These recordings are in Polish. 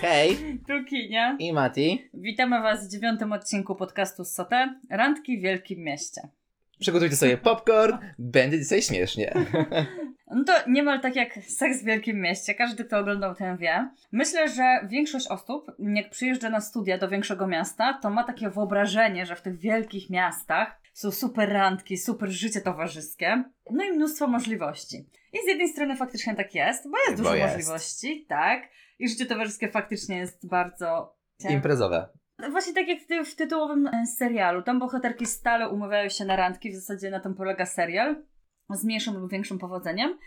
Hej, Tu Kinia. i Mati. Witamy Was w dziewiątym odcinku podcastu z Sote. Randki w Wielkim Mieście. Przygotujcie sobie popcorn, będzie dzisiaj śmiesznie. No to niemal tak jak seks w Wielkim Mieście. Każdy, kto oglądał ten wie. Myślę, że większość osób, jak przyjeżdża na studia do większego miasta, to ma takie wyobrażenie, że w tych wielkich miastach są super randki, super życie towarzyskie, no i mnóstwo możliwości. I z jednej strony faktycznie tak jest, bo jest Bo dużo jest. możliwości, tak. I życie towarzyskie faktycznie jest bardzo... Imprezowe. Właśnie tak jak w tytułowym e, serialu. Tam bohaterki stale umawiają się na randki, w zasadzie na tym polega serial. Z mniejszym lub większym powodzeniem.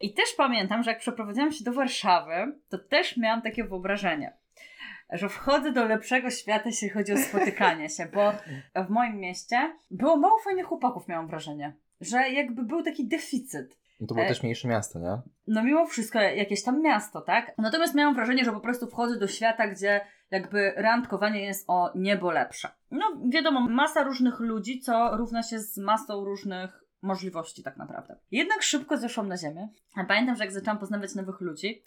I też pamiętam, że jak przeprowadziłam się do Warszawy, to też miałam takie wyobrażenie, że wchodzę do lepszego świata, jeśli chodzi o spotykanie się, bo w moim mieście było mało fajnych chłopaków, miałam wrażenie. Że jakby był taki deficyt. No to było E- też mniejsze miasto, nie? No mimo wszystko jakieś tam miasto, tak? Natomiast miałam wrażenie, że po prostu wchodzę do świata, gdzie jakby randkowanie jest o niebo lepsze. No wiadomo, masa różnych ludzi, co równa się z masą różnych możliwości tak naprawdę. Jednak szybko zeszłam na ziemię. A Pamiętam, że jak zaczęłam poznawać nowych ludzi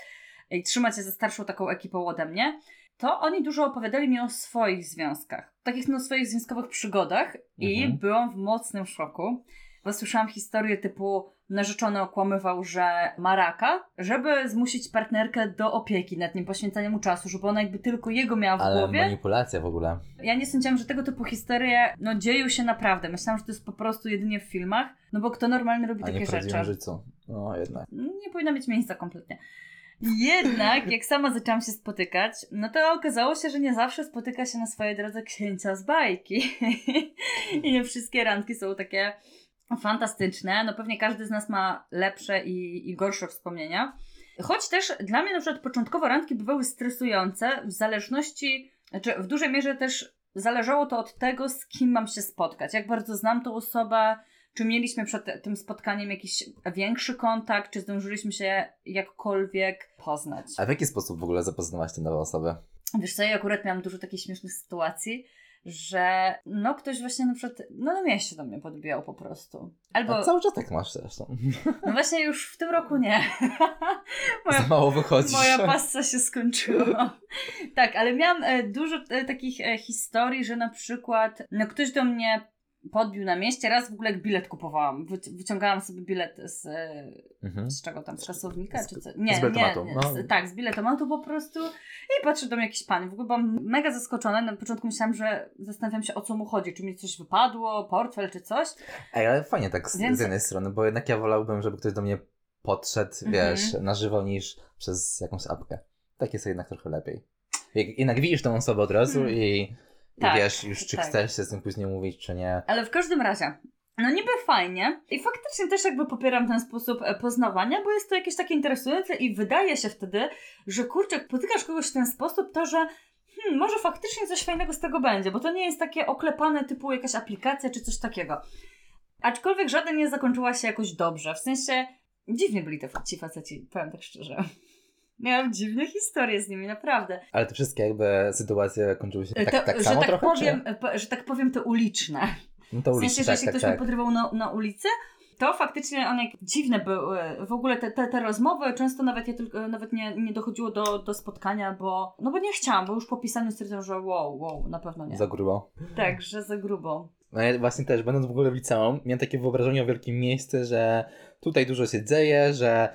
i trzymać się ze starszą taką ekipą ode mnie, to oni dużo opowiadali mi o swoich związkach. Takich no swoich związkowych przygodach i Mhm. byłam w mocnym szoku, bo słyszałam historię typu narzeczony okłamywał, że ma raka, żeby zmusić partnerkę do opieki nad nim, poświęcania mu czasu, żeby ona jakby tylko jego miała w Ale głowie. manipulacja w ogóle. Ja nie sądziłam, że tego typu historie no, dzieją się naprawdę. Myślałam, że to jest po prostu jedynie w filmach, no bo kto normalny robi A nie takie w prawdziwym rzeczy? życiu. No jednak. Nie powinno mieć miejsca kompletnie. Jednak, jak sama zaczęłam się spotykać, no to okazało się, że nie zawsze spotyka się na swojej drodze księcia z bajki. I nie wszystkie randki są takie fantastyczne. No pewnie każdy z nas ma lepsze i, i gorsze wspomnienia. Choć też dla mnie na przykład początkowo randki bywały stresujące w zależności, znaczy w dużej mierze też zależało to od tego, z kim mam się spotkać. Jak bardzo znam tą osobę, czy mieliśmy przed tym spotkaniem jakiś większy kontakt, czy zdążyliśmy się jakkolwiek poznać. A w jaki sposób w ogóle zapoznałaś tę nową osobę? Wiesz co, ja akurat miałam dużo takich śmiesznych sytuacji, że no ktoś właśnie na przykład, no na mieście do mnie podbijał po prostu. Albo, A cały czas tak masz zresztą. no właśnie już w tym roku nie. Za Moja, mało wychodzisz. moja pasa się skończyła. tak, ale miałam e, dużo e, takich e, historii, że na przykład no ktoś do mnie podbił na mieście, raz w ogóle jak bilet kupowałam. Wyci- wyciągałam sobie bilet z, Mhm. z czego tam, z kasownika Z- czy co? Nie, z biletomatu, nie, no. Z, tak, z biletomatu po prostu i patrzy do mnie jakiś pan. W ogóle byłam mega zaskoczona. Na początku myślałam, że zastanawiam się o co mu chodzi, czy mi coś wypadło, portfel czy coś. Ej, ale fajnie tak z, Więc- z jednej strony, bo jednak ja wolałbym, żeby ktoś do mnie podszedł, Mhm. wiesz, na żywo niż przez jakąś apkę. Tak jest jednak trochę lepiej. Jednak widzisz tą osobę od razu Hmm. i, i Tak, wiesz już, czy tak. chcesz się z tym później mówić, czy nie. Ale w każdym razie, no niby fajnie i faktycznie też jakby popieram ten sposób e, poznawania, bo jest to jakieś takie interesujące i wydaje się wtedy, że kurczę, jak potykasz kogoś w ten sposób, to że hmm, może faktycznie coś fajnego z tego będzie, bo to nie jest takie oklepane typu jakaś aplikacja czy coś takiego. Aczkolwiek żaden nie zakończyła się jakoś dobrze, w sensie dziwnie byli te ci faceci, powiem tak szczerze. Miałam dziwne historie z nimi, naprawdę. Ale te wszystkie jakby sytuacje kończyły się tak, To- tak że, samo tak trochę, powiem, po- że tak powiem, te uliczne. No to W ulicy, sensie, że tak, jeśli tak, ktoś tak. mnie podrywał na, na ulicy, to faktycznie one dziwne były. W ogóle te, te, te rozmowy, często nawet, je tylko, nawet nie, nie dochodziło do, do spotkania, bo no bo nie chciałam, bo już po pisaniu stwierdziłam, że wow, wow, na pewno nie. Za grubo. Tak, że za grubo. No ja właśnie też, będąc w ogóle w liceum, miałem takie wyobrażenie o wielkim mieście, że tutaj dużo się dzieje, że,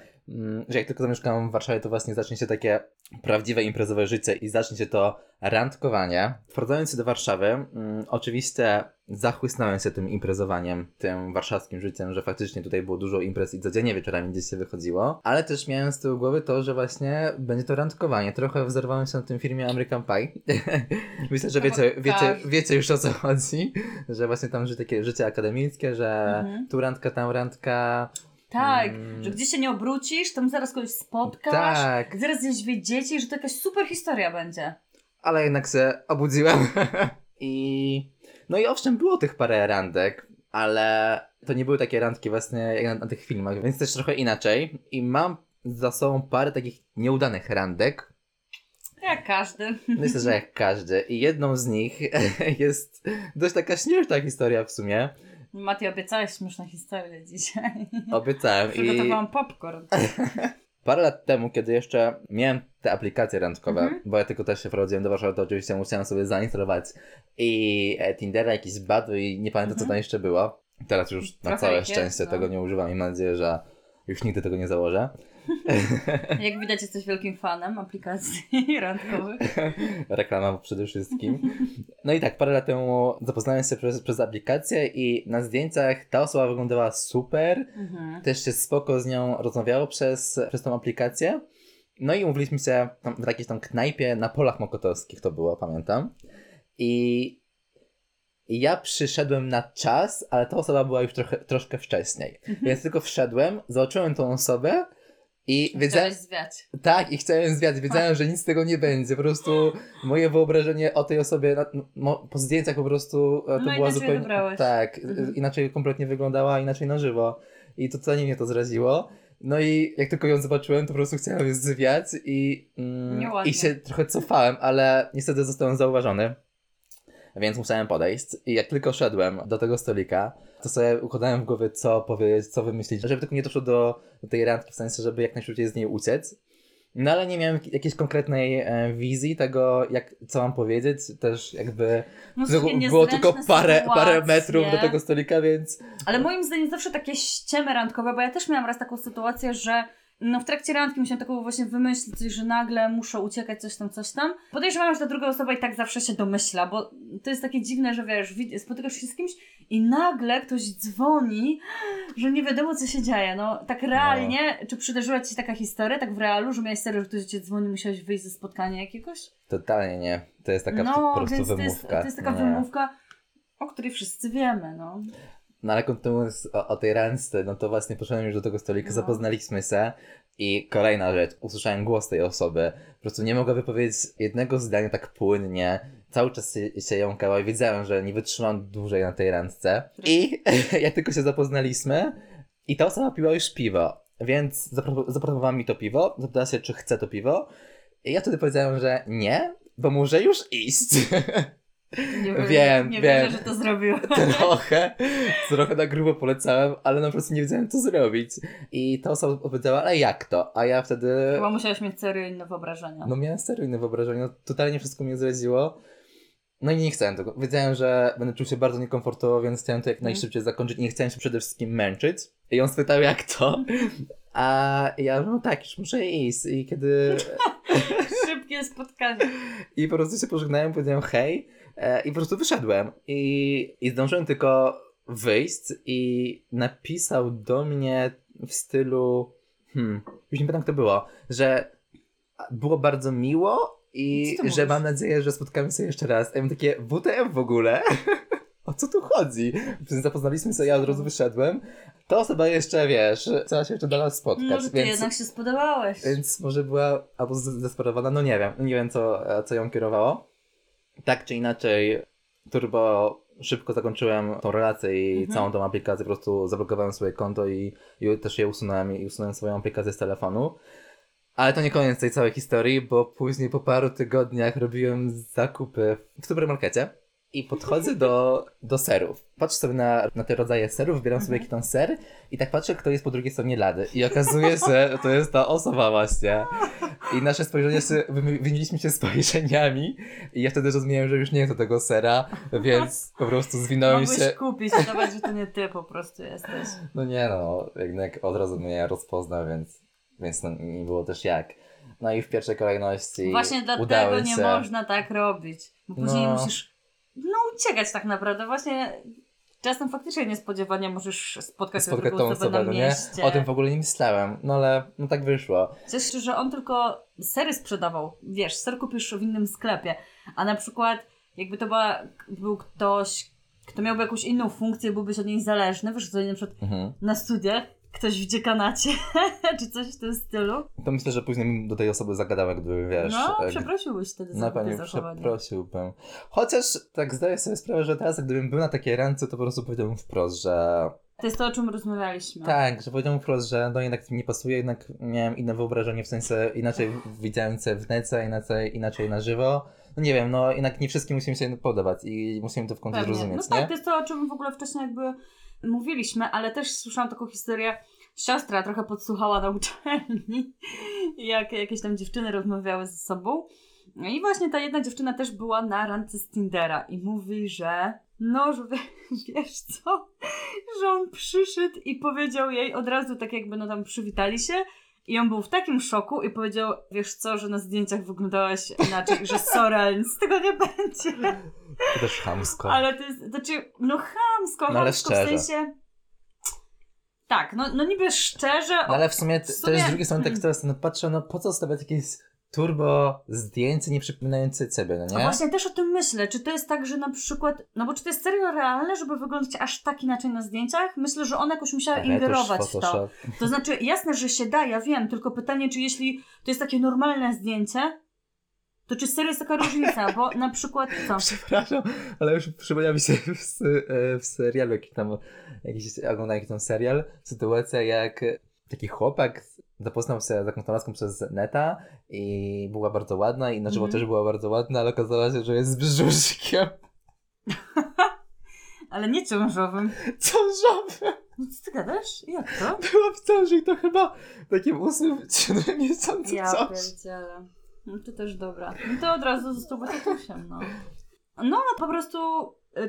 że jak tylko zamieszkam w Warszawie, to właśnie zacznie się takie prawdziwe imprezowe życie i zacznie się to randkowanie. Wprowadzając się do Warszawy, mm, oczywiście zachłysnąłem się tym imprezowaniem, tym warszawskim życiem, że faktycznie tutaj było dużo imprez i codziennie wieczorami gdzieś się wychodziło, ale też miałem z tyłu głowy to, że właśnie będzie to randkowanie. Trochę wzorowałem się na tym filmie American Pie. Myślę, że wiecie, wiecie, każdy. wiecie już o co chodzi, że właśnie tam życie, takie życie akademickie, że Mhm. tu randka, tam randka. Tak, Mm. że gdzieś się nie obrócisz, tam zaraz kogoś spotkasz, Tak, zaraz gdzieś wiedziecie, że to jakaś super historia będzie. ale jednak się obudziłem. I no i owszem, było tych parę randek, ale to nie były takie randki właśnie jak na, na tych filmach, więc też trochę inaczej. I mam za sobą parę takich nieudanych randek. Jak każdy. Myślę, że jak każdy. I jedną z nich jest dość taka śmieszna historia w sumie. Mati, obiecałeś śmieszne historie dzisiaj. Obiecałem i... Przygotowałam popcorn. parę lat temu, kiedy jeszcze miałem te aplikacje randkowe, Mhm. bo ja tylko też się wprowadziłem do Warszawy, to oczywiście musiałem sobie zainstalować i e, Tindera, jakiś Badu i nie pamiętam co Mhm. tam jeszcze było. Teraz już na Trochę całe jest, szczęście no. tego nie używam i mam nadzieję, że już nigdy tego nie założę. Jak widać, jesteś wielkim fanem aplikacji randkowych. Reklama przede wszystkim. No i tak, parę lat temu zapoznałem się przez, przez aplikację i na zdjęciach ta osoba wyglądała super. Mhm. Też się spoko z nią rozmawiało przez, przez tą aplikację. No i umówiliśmy się w jakiejś tam knajpie na polach mokotowskich to było, pamiętam. I, I ja przyszedłem na czas, ale ta osoba była już trochę, troszkę wcześniej. Więc tylko wszedłem, zobaczyłem tą osobę i wiedziałem, zwiać. tak, i chciałem zwiać. Wiedziałem, że nic z tego nie będzie. Po prostu moje wyobrażenie o tej osobie na, mo, po zdjęciach po prostu e, to No, była zupełnie. Tak, Mhm. e, inaczej kompletnie wyglądała, inaczej na żywo. I totalnie mnie to zraziło. No i jak tylko ją zobaczyłem, to po prostu chciałem ją zwiać i, mm, i się trochę cofałem, ale niestety zostałem zauważony. Więc musiałem podejść i jak tylko szedłem do tego stolika, to sobie układałem w głowie, co powiedzieć, co wymyślić, żeby tylko nie doszło do, do tej randki, w sensie, żeby jak najszybciej z niej uciec. No ale nie miałem jakiejś konkretnej e, wizji tego, jak, co mam powiedzieć, też jakby No, było, tylko parę, parę metrów do tego stolika, więc Ale moim zdaniem zawsze takie ściemy randkowe, bo ja też miałam raz taką sytuację, że no w trakcie randki musiałam taką właśnie wymyślić że nagle muszę uciekać, coś tam, coś tam. Podejrzewam, że ta druga osoba i tak zawsze się domyśla, bo to jest takie dziwne, że wiesz, spotykasz się z kimś i nagle ktoś dzwoni, że nie wiadomo co się dzieje. No tak realnie, czy przydarzyła Ci się taka historia, tak w realu, że miałeś serio, że ktoś Cię dzwoni, musiałeś wyjść ze spotkania jakiegoś? totalnie nie. To jest taka no, po prostu więc to jest, wymówka. to jest taka nie. wymówka, o której wszyscy wiemy, no. No ale kontynuując o, o tej randce, no to właśnie poszedłem już do tego stolika, No. zapoznaliśmy się i kolejna rzecz, usłyszałem głos tej osoby. Po prostu nie mogła wypowiedzieć jednego zdania tak płynnie. Cały czas się, się jąkała i wiedziałem, że nie wytrzymam dłużej na tej randce. I jak tylko się zapoznaliśmy i ta osoba piła już piwo, więc zapro- zaproponowała mi to piwo, zapytała się, czy chce to piwo. I ja wtedy powiedziałem, że nie, bo muszę już iść. Nie Wiem, nie wiem. wierzę, że to zrobił. trochę, trochę na grubo polecałem, ale po prostu nie wiedziałem co zrobić. I ta osoba powiedziała, ale jak to? A ja wtedy, Chyba musiałeś mieć serio inne wyobrażenia. no miałem serio inne wyobrażenie, no, totalnie wszystko mnie zraziło. No i nie chciałem tego. Wiedziałem, że będę czuł się bardzo niekomfortowo, więc chciałem to jak najszybciej zakończyć nie chciałem się przede wszystkim męczyć. I on spytał, jak to? A ja, no tak, już muszę iść. I kiedy... Szybkie spotkanie. I po prostu się pożegnałem, powiedziałem hej i po prostu wyszedłem. I, I zdążyłem tylko wyjść i napisał do mnie w stylu, hmm, już nie pamiętam kto było, że było bardzo miło i że mówisz? mam nadzieję, że spotkamy się jeszcze raz. Ja mam takie, WTF w ogóle? o co tu chodzi? Zapoznaliśmy się, ja od razu wyszedłem. Ta osoba jeszcze, wiesz, chciała się jeszcze do nas spotkać, No, że ty więc... jednak się spodobałeś. Więc może była albo zdesperowana, no nie wiem, nie wiem co, co ją kierowało. Tak czy inaczej, turbo szybko zakończyłem tą relację i Mhm. całą tą aplikację, po prostu zablokowałem swoje konto i, i też je usunąłem i usunąłem swoją aplikację z telefonu. Ale to nie koniec tej całej historii, bo później po paru tygodniach robiłem zakupy w supermarkecie i podchodzę do, do serów. Patrzę sobie na, na te rodzaje serów, wybieram sobie Mhm. jaki tam ser i tak patrzę, kto jest po drugiej stronie lady. I okazuje się, że to jest ta osoba właśnie. I nasze spojrzenia się, się spojrzeniami i ja wtedy zrozumiałem, że już nie chcę tego sera, więc po prostu zwinąłem Mogłeś się. kupić, udawać, że to nie ty po prostu jesteś. No nie no, jednak od razu mnie rozpoznał, więc, więc no, nie było też jak. No i w pierwszej kolejności Właśnie dlatego nie się. można tak robić. Bo później No. musisz no uciekać tak naprawdę. Właśnie czasem faktycznie niespodziewanie możesz spotkać, spotkać tą osobę na no nie? mieście. O tym w ogóle nie myślałem, no ale no tak wyszło. Cieszę że on tylko sery sprzedawał. Wiesz, ser kupisz w innym sklepie. A na przykład, jakby to była, był ktoś, kto miałby jakąś inną funkcję, byłbyś od niej zależny, wiesz, co na przykład Mhm. na studiach, ktoś w dziekanacie, czy coś w tym stylu. To myślę, że później bym do tej osoby zagadał, gdyby wiesz. no, e, przeprosiłbyś wtedy za pewno przeprosiłbym. Chociaż tak zdaję sobie sprawę, że teraz gdybym był na takiej randce, to po prostu powiedziałbym wprost, że To jest to, o czym rozmawialiśmy. tak, że powiedziałbym wprost, że no jednak mi nie pasuje, jednak miałem inne wyobrażenie, w sensie inaczej widziałem w nece, inaczej, inaczej na żywo. No nie wiem, no jednak nie wszystkim musimy się podobać i musimy to w końcu Pewnie. zrozumieć, No nie? tak, to jest to, o czym w ogóle wcześniej jakby mówiliśmy, ale też słyszałam taką historię, siostra trochę podsłuchała na uczelni, jak jakieś tam dziewczyny rozmawiały ze sobą. No I właśnie ta jedna dziewczyna też była na randce z Tindera i mówi, że no, że wiesz co, że on przyszedł i powiedział jej od razu tak jakby no tam przywitali się i on był w takim szoku i powiedział, wiesz co, że na zdjęciach wyglądałaś inaczej, że sorry, ale nic z tego nie będzie. To też chamsko. Ale to jest, znaczy, no chamsko, No ale chamsko w sensie... Tak, no, no niby szczerze... No ale w sumie, w sumie- też z drugiej strony tak teraz no, patrzę, no po co stawiać jakieś turbo zdjęcie nie przypominające ciebie, no A nie? właśnie też o tym myślę, czy to jest tak, że na przykład, no bo czy to jest serio realne, żeby wyglądać aż tak inaczej na zdjęciach? Myślę, że ona jakoś musiała ingerować w to. To znaczy, jasne, że się da, ja wiem, tylko pytanie, czy jeśli to jest takie normalne zdjęcie, to czy serio jest taka różnica? Bo na przykład co? Przepraszam, ale już przypomniał mi się w, e, w serialu, jaki tam, jakiś, oglądałem jakiś tam serial, sytuacja jak taki chłopak zapoznał się z jakąś laską przez neta i była bardzo ładna i na żywo Mhm. też była bardzo ładna, ale okazało się, że jest brzuszkiem Ale nie ciążowym. ciążowym. No co ty gadasz? Jak to? Była w ciąży i to chyba takim ósmym, siódmym miesiącu Ja pierdzielę. No to też dobra. No to od razu został tatusiem, no. No ona po prostu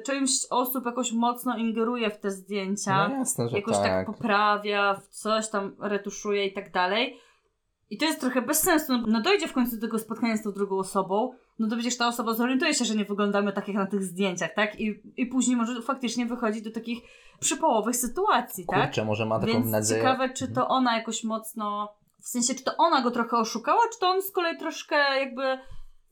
część osób jakoś mocno ingeruje w te zdjęcia. No jasne, że jakoś tak. tak. poprawia, w coś tam retuszuje i tak dalej. I to jest trochę bez sensu. No, no dojdzie w końcu do tego spotkania z tą drugą osobą, no to przecież ta osoba zorientuje się, że nie wyglądamy tak jak na tych zdjęciach, tak? I, i później może faktycznie wychodzić do takich przypołowych sytuacji, tak? Kurczę, może ma taką Więc nadzieję. ciekawe, czy Mhm. to ona jakoś mocno, w sensie, czy to ona go trochę oszukała, czy to on z kolei troszkę jakby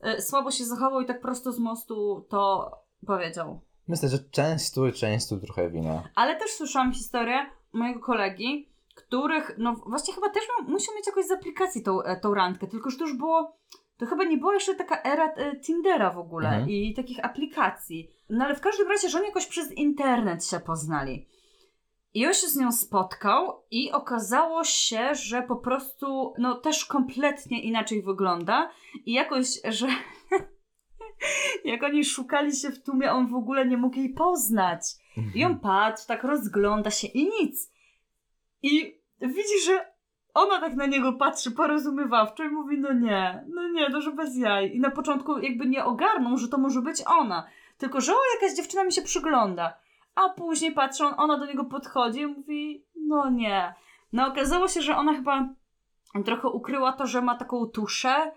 e, słabo się zachował i tak prosto z mostu to powiedział. Myślę, że część tu, część tu trochę wina. Ale też słyszałam historię mojego kolegi, których, no właśnie chyba też musiał mieć jakoś z aplikacji tą, e, tą randkę, tylko że to już było, to chyba nie była jeszcze taka era e, Tindera w ogóle Mhm. i takich aplikacji. No ale w każdym razie, że oni jakoś przez internet się poznali. I on się z nią spotkał i okazało się, że po prostu, no też kompletnie inaczej wygląda i jakoś, że jak oni szukali się w tłumie, on w ogóle nie mógł jej poznać. I on patrzy, tak rozgląda się i nic. I widzi, że ona tak na niego patrzy porozumiewawczo i mówi, no nie, no nie, no że bez jaj. I na początku jakby nie ogarnął, że to może być ona. Tylko, że o, jakaś dziewczyna mi się przygląda. A później patrzą, ona do niego podchodzi i mówi, no nie. No okazało się, że ona chyba trochę ukryła to, że ma taką tuszę.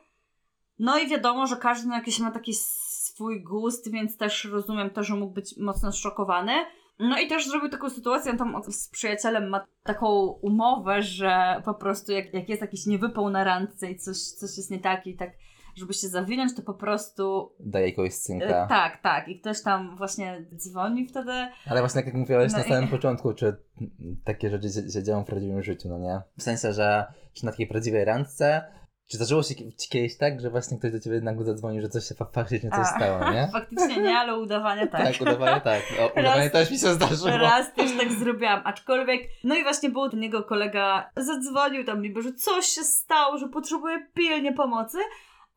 No i wiadomo, że każdy jakiś ma taki swój gust, więc też rozumiem to, że mógł być mocno zszokowany. No i też zrobił taką sytuację, on tam z przyjacielem ma taką umowę, że po prostu jak, jak jest jakiś niewypał na randce i coś, coś jest nie tak i tak, żeby się zawinąć, to po prostu... Daje E, synka. tak, tak. I ktoś tam właśnie dzwoni wtedy. Ale właśnie tak jak mówiłeś No na i- samym początku, czy takie rzeczy się, się dzieją w prawdziwym życiu, no nie? W sensie, że czy na takiej prawdziwej randce, czy zdarzyło się kiedyś tak, że właśnie ktoś do ciebie nagle zadzwonił, że coś się fa- faktycznie coś A, stało, nie? Faktycznie nie, ale udawanie tak. Tak, udawanie tak. O, udawanie też mi się zdarzyło. Raz też tak zrobiłam, aczkolwiek, no i właśnie było ten jego kolega, zadzwonił tam niby, że coś się stało, że potrzebuje pilnie pomocy,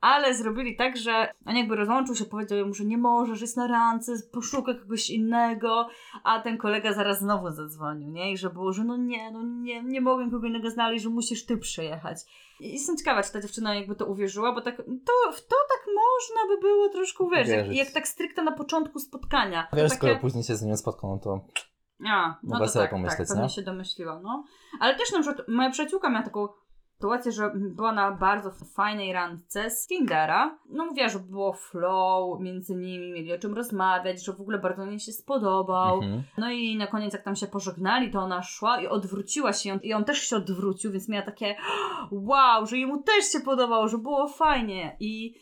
ale zrobili tak, że on jakby rozłączył się, powiedział mu, że nie może, że jest na randce, poszuka kogoś innego, a ten kolega zaraz znowu zadzwonił, nie? I że było, że no nie, no nie, nie mogłem kogo innego znaleźć, że musisz ty przyjechać. I jestem ciekawa, czy ta dziewczyna jakby to uwierzyła, bo tak, to, w to tak można by było troszkę uwierzyć. Jak, jak tak stricte na początku spotkania. Wiesz, takie- skoro później się z nią spotkał, no to a, no Mogła to tak, pomyśleć, tak, pewnie nie? się domyśliła, no. Ale też na przykład moja przyjaciółka miała taką sytuację, że była na bardzo fajnej randce z Tindera. No mówiła, że było flow między nimi, mieli o czym rozmawiać, że w ogóle bardzo jej się spodobał. mhm. No i na koniec jak tam się pożegnali, to ona szła i odwróciła się i on, też się odwrócił, więc miała takie wow, że jemu też się podobało, że było fajnie i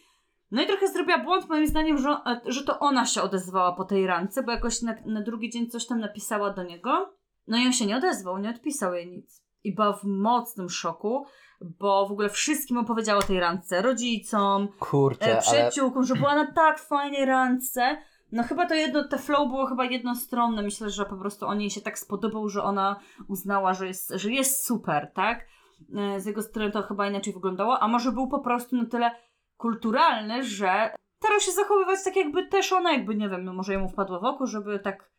no i trochę zrobiła błąd moim zdaniem, że, że to ona się odezwała po tej randce, bo jakoś na, na drugi dzień coś tam napisała do niego. No i on się nie odezwał, nie odpisał jej nic. I była w mocnym szoku, bo w ogóle wszystkim opowiedziała o tej randce. Rodzicom, kurczę, e, ale przyjaciółkom, że była na tak fajnej randce. No chyba to jedno, te flow było chyba jednostronne. Myślę, że po prostu on jej się tak spodobał, że ona uznała, że jest, że jest super, tak? E, Z jego strony to chyba inaczej wyglądało, a może był po prostu na tyle kulturalny, że starał się zachowywać tak jakby też ona, jakby, nie wiem, no może jemu wpadło w oko, żeby tak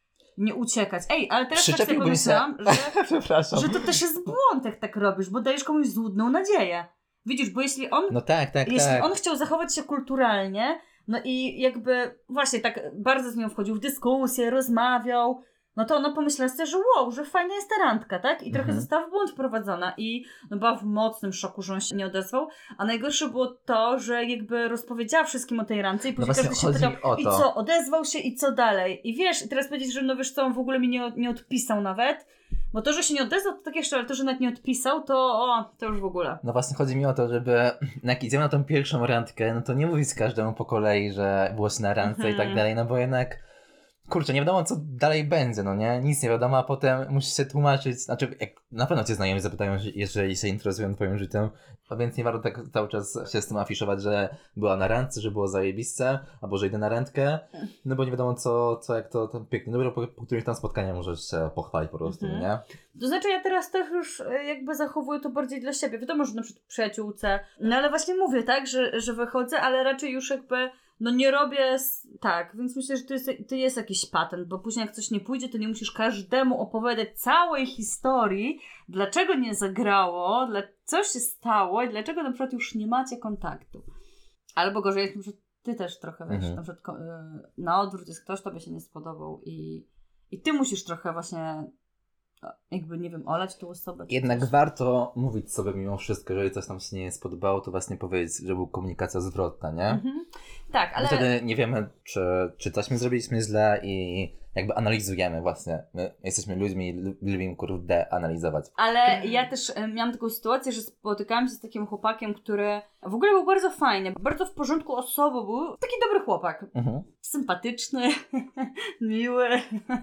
nie uciekać. Ej, ale teraz tak sobie pomyślałam, że, że to też jest błąd, jak tak robisz, bo dajesz komuś złudną nadzieję. Widzisz, bo jeśli on No tak, tak, jeśli tak. on chciał zachować się kulturalnie, no i jakby właśnie tak bardzo z nią wchodził w dyskusję, rozmawiał, no to ona pomyślała sobie, że wow, że fajna jest ta randka, tak? I trochę Mhm. została w błąd wprowadzona i no była w mocnym szoku, że on się nie odezwał, a najgorsze było to, że jakby rozpowiedziała wszystkim o tej randce i No później właśnie każdy się pytał, i co, odezwał się i co dalej? I wiesz, i teraz powiedzieć, że no wiesz co, on w ogóle mi nie, nie odpisał nawet, bo to, że się nie odezwał, to tak jeszcze, ale to, że nawet nie odpisał, to o, to już w ogóle. No właśnie chodzi mi o to, żeby jak idziemy na tą pierwszą randkę, no to nie mówić każdemu po kolei, że było na randce i tak Mhm. dalej, no bo jednak kurczę, nie wiadomo co dalej będzie, no nie? Nic nie wiadomo, a potem musisz się tłumaczyć, znaczy jak na pewno cię znajomi zapytają, że- jeżeli się interesują twoim życiem, a więc nie warto tak cały czas się z tym afiszować, że była na randce, że było zajebiste, albo że idę na randkę, no bo nie wiadomo co, co jak to, to pięknie, dopiero po, po którymś tam spotkaniu możesz się pochwalić po prostu, Mhm. nie? To znaczy ja teraz też już e, jakby zachowuję to bardziej dla siebie. Wiadomo, że na przykład przyjaciółce, no ale właśnie mówię, tak, że, że wychodzę, ale raczej już jakby no nie robię tak, więc myślę, że to jest, to jest jakiś patent, bo później jak coś nie pójdzie, to nie musisz każdemu opowiadać całej historii, dlaczego nie zagrało, dla, co się stało i dlaczego na przykład już nie macie kontaktu. Albo gorzej jest, przykład ty też trochę wiesz, Mhm. na przykład y, na odwrót jest ktoś, tobie się nie spodobał i, i ty musisz trochę właśnie jakby, nie wiem, olać tą osobę. Jednak coś. warto mówić sobie mimo wszystko, jeżeli coś nam się nie spodobało, to właśnie powiedzieć, że była komunikacja zwrotna, nie? Mhm. Tak, ale, Wtedy nie wiemy, czy, czy coś my zrobiliśmy źle i jakby analizujemy właśnie. My jesteśmy ludźmi i lu- lubimy kurde analizować. ale ja też e, miałam taką sytuację, że spotykałam się z takim chłopakiem, który w ogóle był bardzo fajny, bardzo w porządku osobą, był taki dobry chłopak. Mhm. Sympatyczny, miły.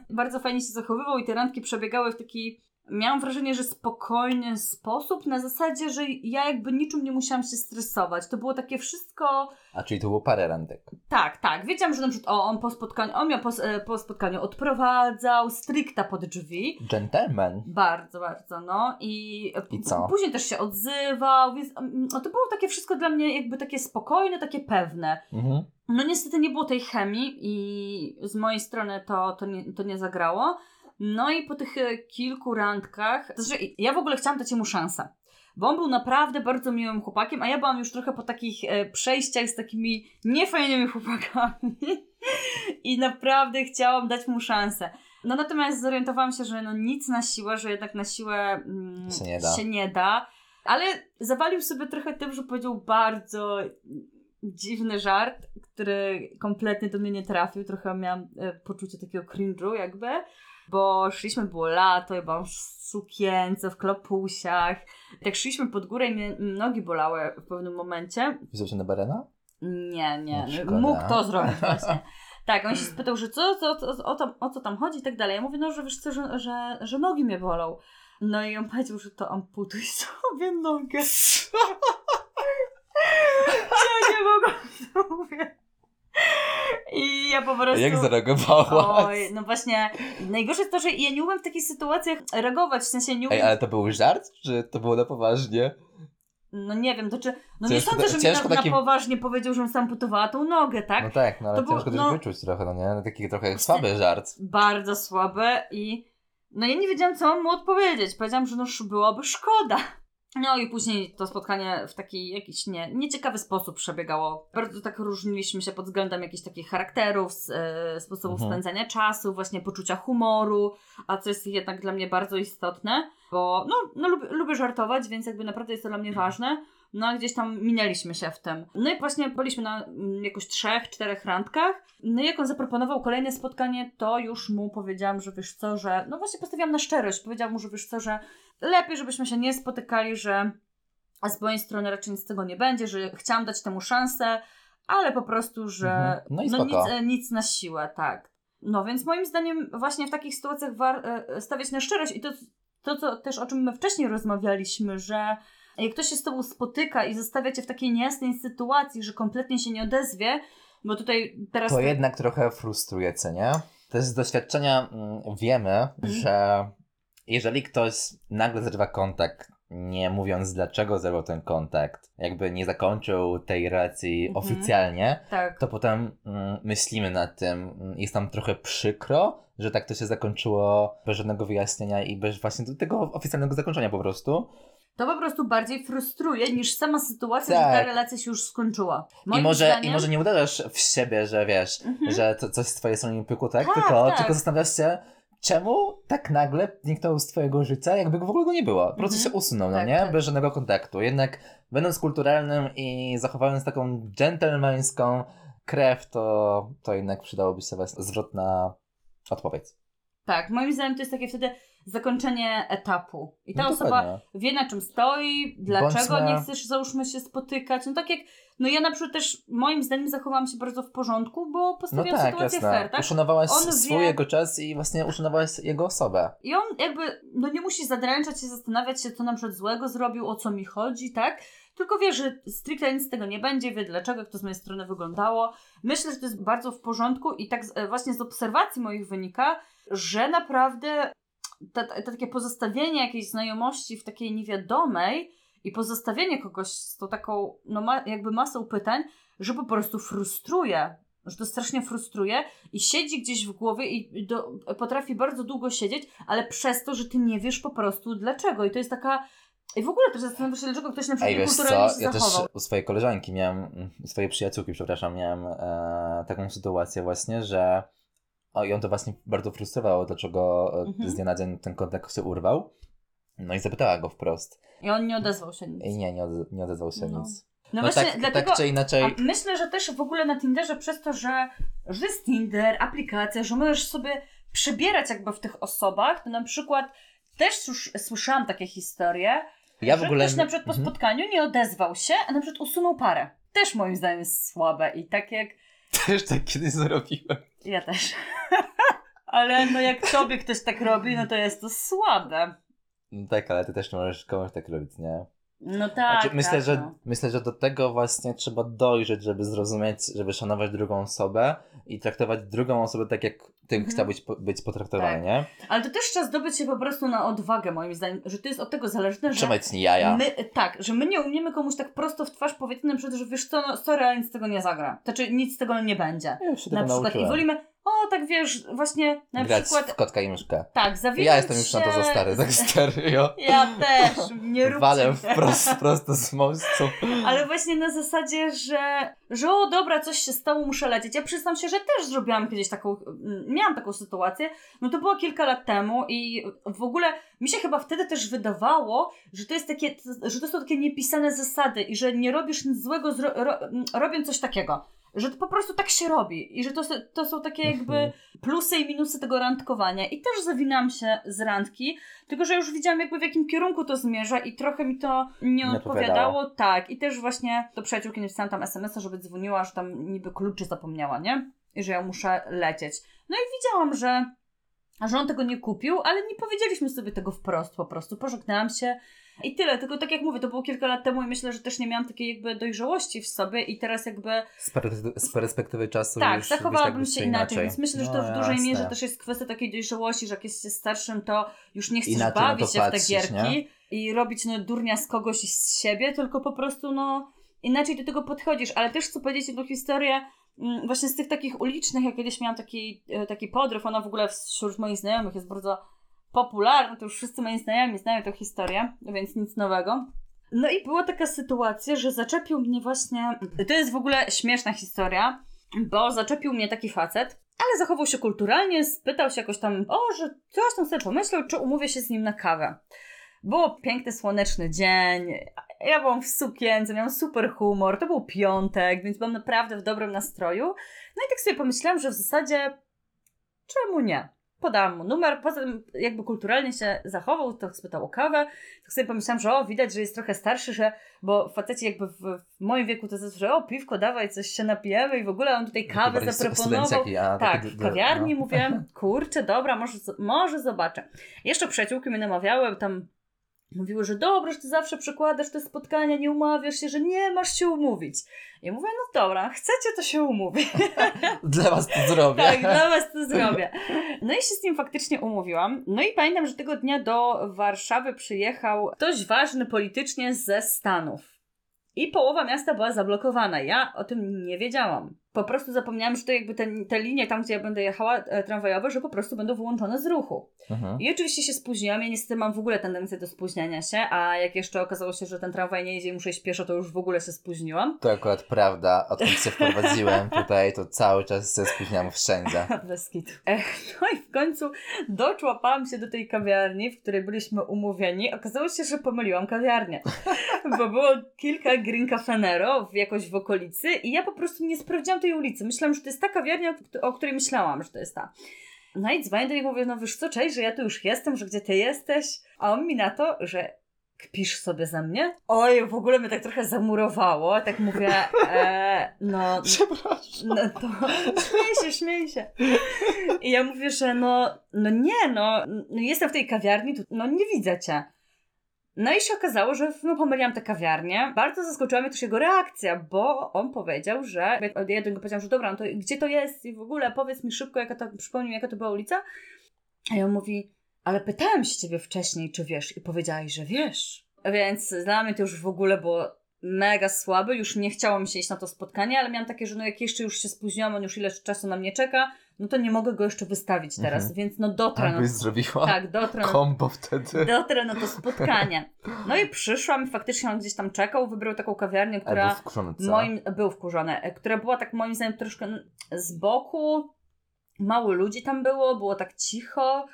Bardzo fajnie się zachowywał i te randki przebiegały w taki miałam wrażenie, że spokojny sposób, na zasadzie, że ja jakby niczym nie musiałam się stresować. To było takie wszystko A czyli to było parę randek. Tak, tak. Wiedziałam, że na przykład o, on po spotkaniu, on mnie po, e, po spotkaniu odprowadzał, stricta pod drzwi. Gentleman. Bardzo, bardzo, no. I, I p- co? później też się odzywał, więc mm, no, to było takie wszystko dla mnie jakby takie spokojne, takie pewne. Mhm. No niestety nie było tej chemii i z mojej strony to, to, nie, to nie zagrało. No i po tych e, kilku randkach, to znaczy ja w ogóle chciałam dać mu szansę. Bo on był naprawdę bardzo miłym chłopakiem, a ja byłam już trochę po takich e, przejściach z takimi niefajnymi chłopakami. I naprawdę chciałam dać mu szansę. No natomiast zorientowałam się, że no nic na siłę, że jednak na siłę mm, Się nie da. się nie da. Ale zawalił sobie trochę tym, że powiedział bardzo dziwny żart, który kompletnie do mnie nie trafił. Trochę miałam e, poczucie takiego cringe'u jakby, bo szliśmy, było lato, ja byłam w sukience, w klopusiach. Tak szliśmy pod górę i mnie nogi bolały w pewnym momencie. Się na barena? Nie, nie, No, mógł to zrobić właśnie. Tak, on się spytał, że co, co, co o, to, o co tam chodzi i tak dalej. Ja mówię, no, że wiesz co, że, że, że nogi mnie bolą. No i on powiedział, że to amputuj sobie nogę. Ja nie mogłam mówię. I ja po prostu... Jak zareagowałaś? Oj, no właśnie, najgorsze jest to, że ja nie umiem w takich sytuacjach reagować, w sensie nie umiem... Ej, ale to był żart? Czy to było na poważnie? No nie wiem, to czy... No nie Ciężko sądzę, ta- że mi na, takie- na poważnie powiedział, żebym samputowała tą nogę, tak? No tak, no ale To było- ciężko też no- wyczuć trochę, no nie? No Taki trochę słaby żart. bardzo słabe i no ja nie wiedziałam, co mam mu odpowiedzieć. Powiedziałam, że no byłoby szkoda. No i później to spotkanie w taki jakiś nie, nieciekawy sposób przebiegało. Bardzo tak różniliśmy się pod względem jakichś takich charakterów, e, sposobów Mhm. spędzania czasu, właśnie poczucia humoru, a co jest jednak dla mnie bardzo istotne, bo no, no lubię, lubię żartować, więc jakby naprawdę jest to dla mnie ważne. No a gdzieś tam minęliśmy się w tym. No i właśnie byliśmy na mm, jakoś trzech, czterech randkach. No i jak on zaproponował kolejne spotkanie, to już mu powiedziałam, że wiesz co, że no właśnie postawiłam na szczerość. Powiedziałam mu, że wiesz co, że lepiej, żebyśmy się nie spotykali, że a z mojej strony raczej nic z tego nie będzie, że chciałam dać temu szansę, ale po prostu, że Mhm. No i no nic, e, nic na siłę, tak. No więc moim zdaniem właśnie w takich sytuacjach war, e, stawiać na szczerość i to, to co też o czym my wcześniej rozmawialiśmy, że jak ktoś się z tobą spotyka i zostawia cię w takiej niejasnej sytuacji, że kompletnie się nie odezwie, bo tutaj teraz... To jednak trochę frustruje, co nie? Też z doświadczenia mm, wiemy, że jeżeli ktoś nagle zrywa kontakt nie mówiąc dlaczego zerwał ten kontakt, jakby nie zakończył tej relacji Mhm. oficjalnie, Tak. to potem mm, myślimy nad tym. Mm, Jest nam trochę przykro, że tak to się zakończyło bez żadnego wyjaśnienia i bez właśnie tego oficjalnego zakończenia po prostu. To po prostu bardziej frustruje niż sama sytuacja, że ta Tak. relacja się już skończyła. I może, zdaniem, I może nie uderzasz w siebie, że wiesz, Mhm. że to, coś z twojej strony nie pykło, tak? Tak, tylko, tak. tylko zastanawiasz się, czemu tak nagle zniknął z twojego życia, jakby go w ogóle go nie było. Po prostu Mhm. się usunął, no Tak, nie? tak. Bez żadnego kontaktu. Jednak będąc kulturalnym i zachowując taką dżentelmeńską krew, to, to jednak przydałoby się właśnie zwrotna odpowiedź. Tak, moim zdaniem to jest takie wtedy zakończenie etapu. I ta No osoba wie na czym stoi, dlaczego Bądźmy- nie chcesz, załóżmy, się spotykać. No tak jak, no ja na przykład też moim zdaniem zachowałam się bardzo w porządku, bo No postawiłam tak, sytuację jasne. fair, tak? Uszanowałaś On swój wie- jego czas i właśnie uszanowałaś jego osobę. I on jakby, no nie musi zadręczać się, zastanawiać się, co na przykład złego zrobił, o co mi chodzi, tak? Tylko wie, że stricte nic z tego nie będzie, wie dlaczego, jak to z mojej strony wyglądało. Myślę, że to jest bardzo w porządku i tak e, właśnie z obserwacji moich wynika, że naprawdę to, to takie pozostawienie jakiejś znajomości w takiej niewiadomej i pozostawienie kogoś z tą taką, no ma, jakby masą pytań, że po prostu frustruje. Że to strasznie frustruje i siedzi gdzieś w głowie i do, potrafi bardzo długo siedzieć, ale przez to, że ty nie wiesz po prostu dlaczego. I to jest taka. I w ogóle też zastanawiam się, dlaczego ktoś na przykład Ej, wiesz co, ja też u swojej koleżanki miałem, u swojej przyjaciółki, przepraszam, miałem e, taką sytuację właśnie, że o, ją to właśnie bardzo frustrowało, dlaczego e, Mhm. z dnia na dzień ten kontakt się urwał. No i zapytała go wprost. I on nie odezwał się nic. I nie, nie, nie odezwał się No. nic. No, No, właśnie tak, dlatego. tak czy inaczej, myślę, że też w ogóle na Tinderze przez to, że, że jest Tinder, aplikacja, że możesz sobie przebierać jakby w tych osobach, to na przykład też już słyszałam takie historie, ja w ogóle... ktoś na przykład po Mhm. spotkaniu nie odezwał się, a na przykład usunął parę. Też moim zdaniem jest słabe i tak jak Też tak kiedyś zrobiłem. ja też. Ale no jak tobie ktoś tak robi, no to jest to słabe. No tak, ale ty też nie możesz komuś tak robić, nie? No tak. Znaczy, myślę, tak, że, no. myślę, że do tego właśnie trzeba dojrzeć, żeby zrozumieć, żeby szanować drugą osobę i traktować drugą osobę tak, jak ty Mhm. chciał być, być potraktowany, Tak. nie? Ale to też trzeba zdobyć się po prostu na odwagę, moim zdaniem, że to jest od tego zależne, że Trzymać jaja. My, tak, że my nie umiemy komuś tak prosto w twarz powiedzieć na przykład, że wiesz co, no sorry, ale nic z tego nie zagra. Znaczy nic z tego nie będzie. Ja Na przykład. I nauczyłem. wolimy, o tak wiesz, właśnie na Grać przykład, w kotka i myszkę. tak, zawinąć Ja jestem już na to za się- stary, tak serio. Ja też, nie róbcie Walę wprost, prosto z mostu. Ale właśnie na zasadzie, że, że o dobra, coś się stało, muszę lecieć. Ja przyznam się, że też zrobiłam kiedyś taką, mm, miałam taką sytuację, no to było kilka lat temu i w ogóle mi się chyba wtedy też wydawało, że to jest takie, że to są takie niepisane zasady i że nie robisz nic złego ro, mm, robiąc coś takiego. Że to po prostu tak się robi i że to, to są takie jakby Mhm. plusy i minusy tego randkowania. I też zawinam się z randki, tylko że już widziałam jakby w jakim kierunku to zmierza i trochę mi to nie, Nie odpowiadało. Tak, i też właśnie do przyjaciółki napisałam tam SMS-a, żeby dzwoniła, że tam niby kluczy zapomniała, nie? I że ja muszę lecieć. No i widziałam, że, że on tego nie kupił, ale nie powiedzieliśmy sobie tego wprost po prostu. Pożegnałam się i tyle. Tylko tak jak mówię, to było kilka lat temu i myślę, że też nie miałam takiej jakby dojrzałości w sobie i teraz jakby Z, per, z perspektywy czasu tak, już zachowałabym się inaczej, więc myślę, że to No, w dużej jasne. mierze też jest kwestia takiej dojrzałości, że jak jest się starszym, to już nie chcesz Inaczej bawić się w te gierki i robić no durnia z kogoś i z siebie, tylko po prostu no inaczej do tego podchodzisz, ale też chcę powiedzieć jedną historię mm, właśnie z tych takich ulicznych, jak kiedyś miałam taki, e, taki podryw, ona w ogóle wśród moich znajomych jest bardzo popularna, to już wszyscy moi znajomi znają tę historię, więc nic nowego. No i była taka sytuacja, że zaczepił mnie właśnie. To jest w ogóle śmieszna historia, bo zaczepił mnie taki facet, ale zachował się kulturalnie, spytał się jakoś tam, o, że coś tam sobie pomyślał, czy umówię się z nim na kawę. Było piękny, słoneczny dzień. Ja byłam w sukience, miałam super humor. To był piątek, więc byłam naprawdę w dobrym nastroju. No i tak sobie pomyślałam, że w zasadzie czemu nie? Podałam mu numer, potem jakby kulturalnie się zachował, to spytał o kawę. Tak sobie pomyślałam, że o, widać, że jest trochę starszy, że, bo faceci jakby w, w moim wieku to jest, że o, piwko dawaj, coś się napijemy i w ogóle on tutaj kawę Chyba jest zaproponował. studenciaki, a Tak, w kawiarni no. mówię, kurczę, dobra, może, może zobaczę. Jeszcze przyjaciółki mnie namawiały, tam mówiły, że dobrze, że ty zawsze przekładasz te spotkania, nie umawiasz się, że nie masz się umówić. Ja mówię, no dobra, chcecie, to się umówię. Dla was to zrobię. tak, dla was to zrobię. No i się z nim faktycznie umówiłam. No i pamiętam, że tego dnia do Warszawy przyjechał ktoś ważny politycznie ze Stanów. I połowa miasta była zablokowana. Ja o tym nie wiedziałam. Po prostu zapomniałam, że to jakby te, te linie tam, gdzie ja będę jechała e, tramwajowe, że po prostu będą wyłączone z ruchu. Mhm. I oczywiście się spóźniłam. Ja niestety mam w ogóle tendencję do spóźniania się, a jak jeszcze okazało się, że ten tramwaj nie jedzie i muszę iść pieszo, to już w ogóle się spóźniłam. To akurat prawda. Odkąd się wprowadziłem tutaj, to cały czas się spóźniam wszędzie. Bez kitu. No i w końcu doczłapałam się do tej kawiarni, w której byliśmy umówieni. Okazało się, że pomyliłam kawiarnię. Bo było kilka Green Cafenero jakoś w okolicy i ja po prostu nie sprawdziłam tej ulicy. Myślałam, że to jest ta kawiarnia, o której myślałam, że to jest ta. No i dzwonię do niego mówię, no wiesz co, cześć, że ja tu już jestem, że gdzie ty jesteś? A on mi na to, że kpisz sobie ze mnie? Oj, w ogóle mnie tak trochę zamurowało. Tak mówię, e, no, Przepraszam. no to śmiej się, śmiej się. I ja mówię, że no, no nie, no, no jestem w tej kawiarni, tu, no nie widzę cię. No i się okazało, że no, pomyliłam tę kawiarnię. Bardzo zaskoczyła mnie też jego reakcja, bo on powiedział, że. Ja do niego powiedziałam, że dobra, no to gdzie to jest i w ogóle powiedz mi szybko, jaka to, przypomnij mi, jaka to była ulica. A on mówi, ale pytałem się ciebie wcześniej, czy wiesz, i powiedziałeś, że wiesz. Więc dla mnie to już w ogóle było mega słaby, już nie chciało mi się iść na to spotkanie, ale miałam takie, że no jak jeszcze już się spóźniłam, on już ile czasu na mnie czeka, no to nie mogę go jeszcze wystawić teraz, Mhm. więc no dotrę Tak na, byś zrobiła? tak, dotrę na, Kombo wtedy. dotrę na to spotkanie. No i przyszłam faktycznie on gdzieś tam czekał, wybrał taką kawiarnię, która wkurzony, co? moim, był wkurzony, e, która była tak moim zdaniem troszkę z boku, mało ludzi tam było, było tak cicho.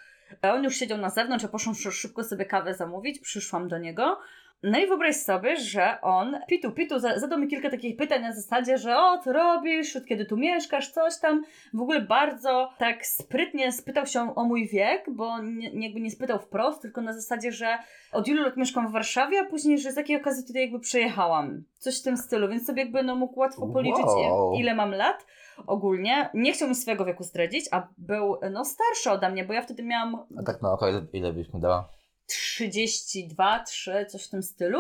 A On już siedział na zewnątrz, ja poszłam szy- szybko sobie kawę zamówić, przyszłam do niego. No i wyobraź sobie, że on pitu, pitu, za- zadał mi kilka takich pytań na zasadzie, że o, co robisz, od kiedy tu mieszkasz, coś tam. W ogóle bardzo tak sprytnie spytał się o mój wiek, bo nie, nie- jakby nie spytał wprost, tylko na zasadzie, że od ilu lat mieszkam w Warszawie, a później, że z jakiej okazji tutaj jakby przyjechałam. Coś w tym stylu, więc sobie jakby no mógł łatwo policzyć, Wow. ile mam lat ogólnie. Nie chciał mi swojego wieku zdradzić, a był no starszy ode mnie, bo ja wtedy miałam A tak na oko, ile, ile byś mu dała? 32, 3, coś w tym stylu.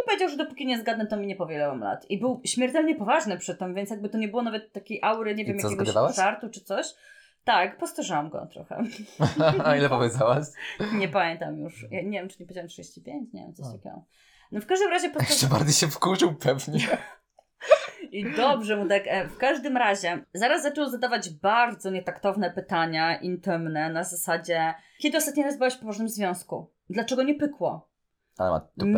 I powiedział, że dopóki nie zgadnę, to mi nie powie, ile mam lat. I był śmiertelnie poważny przy tym, więc jakby to nie było nawet takiej aury, nie wiem, co, jakiegoś zgadywałaś? żartu czy coś. Tak, postarzałam go trochę. A ile powiedziałaś? Nie pamiętam już. Ja nie wiem, czy nie powiedziałam 35, nie wiem, coś takiego. No w każdym razie Jeszcze postarz... bardziej się wkurzył pewnie. I dobrze mu tak. e, W każdym razie, zaraz zaczął zadawać bardzo nietaktowne pytania, intymne, na zasadzie kiedy ostatni raz byłaś w poważnym związku? Dlaczego nie pykło?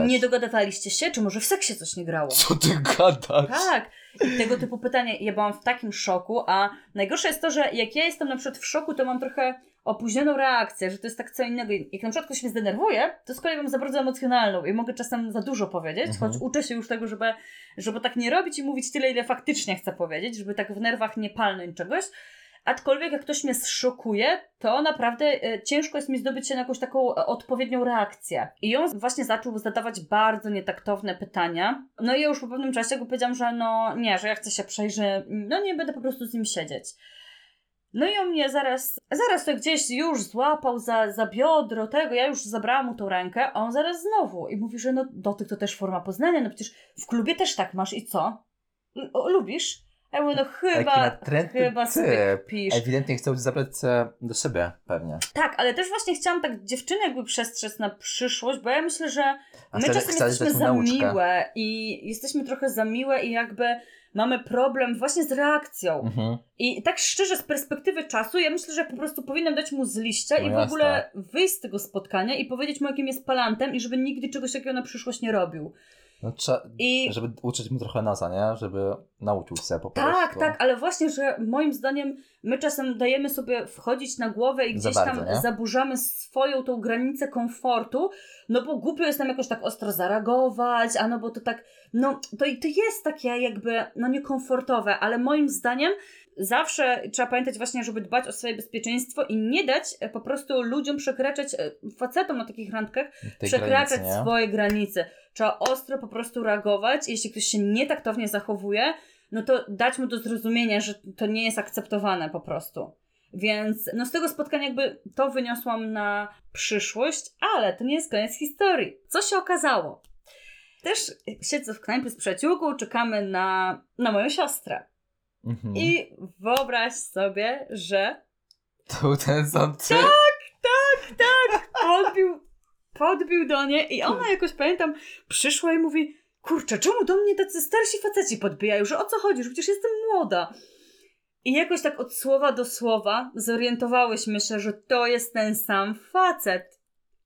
Nie dogadywaliście się? Czy może w seksie coś nie grało? Co ty gadasz? Tak, i tego typu pytania. Ja byłam w takim szoku, a najgorsze jest to, że jak ja jestem na przykład w szoku, to mam trochę opóźnioną reakcję, że to jest tak co innego. Jak na przykład ktoś mnie zdenerwuje, to z kolei mam za bardzo emocjonalną i mogę czasem za dużo powiedzieć, Mhm. choć uczę się już tego, żeby, żeby tak nie robić i mówić tyle, ile faktycznie chcę powiedzieć, żeby tak w nerwach nie palnąć czegoś. Aczkolwiek jak ktoś mnie zszokuje, to naprawdę e, ciężko jest mi zdobyć się na jakąś taką e, odpowiednią reakcję. I on właśnie zaczął zadawać bardzo nietaktowne pytania. No i ja już po pewnym czasie go powiedziałam, że no nie, że ja chcę się przejść, że no nie będę po prostu z nim siedzieć. No i on mnie zaraz, zaraz to gdzieś już złapał za, za biodro tego, ja już zabrałam mu tą rękę, a on zaraz znowu. I mówi, że no dotyk to też forma poznania, no przecież w klubie też tak masz i co? Lubisz? Ja mówię, no chyba, natrętny chyba sobie pisz. Ewidentnie zabrać do siebie, pewnie. Tak, ale też właśnie chciałam tak dziewczyny jakby przestrzec na przyszłość, bo ja myślę, że A my czasem jesteśmy za nauczkę. miłe i jesteśmy trochę za miłe i jakby mamy problem właśnie z reakcją. Mhm. I tak szczerze, z perspektywy czasu, ja myślę, że po prostu powinnam dać mu z liścia No i w jasne. ogóle wyjść z tego spotkania i powiedzieć mu, jakim jest palantem i żeby nigdy czegoś takiego na przyszłość nie robił. No, trza... I Żeby uczyć mu trochę nosa, nie? Żeby nauczył się po prostu. tak, tak, ale właśnie, że moim zdaniem my czasem dajemy sobie wchodzić na głowę i gdzieś bardzo, tam nie? zaburzamy swoją tą granicę komfortu, no bo głupio jest nam jakoś tak ostro zareagować, a no bo to tak, no to, to jest takie jakby, no niekomfortowe, ale moim zdaniem zawsze trzeba pamiętać właśnie, żeby dbać o swoje bezpieczeństwo i nie dać e, po prostu ludziom przekraczać, e, facetom na takich randkach, Tej przekraczać granicy, swoje granice. Trzeba ostro po prostu reagować. Jeśli ktoś się nietaktownie zachowuje, no to dać mu do zrozumienia, że to nie jest akceptowane po prostu. Więc no z tego spotkania jakby to wyniosłam na przyszłość, ale to nie jest koniec historii. Co się okazało? Też siedzę w knajpie z przyjaciółką, czekamy na, na moją siostrę. Mhm. I wyobraź sobie, że Tu ten są ty. podbił, podbił do niej i ona jakoś, pamiętam, przyszła i mówi kurczę, czemu do mnie tacy starsi faceci podbijają, że o co chodzi, że przecież jestem młoda. I jakoś tak od słowa do słowa zorientowałyśmy się, że to jest ten sam facet.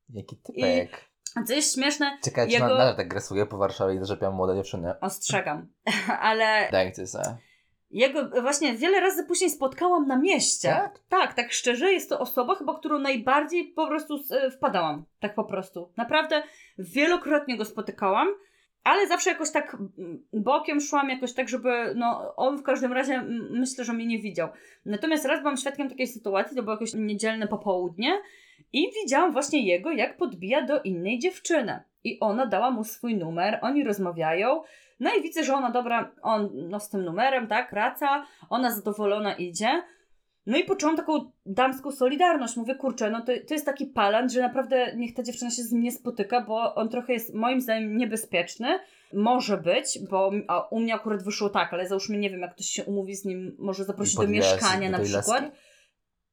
Jaki typek. A co jest śmieszne, Czekaj, czy jego- na, nadal tak gresuje po Warszawie i zarzepiam młode dziewczyny. ostrzegam, ale Daj ty se. Jego właśnie wiele razy później spotkałam na mieście. Tak? Tak, tak szczerze, jest to osoba chyba, którą najbardziej po prostu e, wpadałam. Tak po prostu. Naprawdę wielokrotnie go spotykałam, ale zawsze jakoś tak mm, bokiem szłam, jakoś tak, żeby, no, on w każdym razie myślę, że mnie nie widział. Natomiast raz byłam świadkiem takiej sytuacji, to było jakieś niedzielne popołudnie i widziałam właśnie jego, jak podbija do innej dziewczyny. I ona dała mu swój numer, oni rozmawiają. No i widzę, że ona dobra, on no z tym numerem, tak, wraca, ona zadowolona idzie. No i poczułam taką damską solidarność. Mówię, kurczę, no to, to jest taki palant, że naprawdę niech ta dziewczyna się z nim nie spotyka, bo on trochę jest moim zdaniem niebezpieczny. Może być, bo a u mnie akurat wyszło tak, ale załóżmy, nie wiem, jak ktoś się umówi z nim, może zaprosić do mieszkania do na przykład. laski?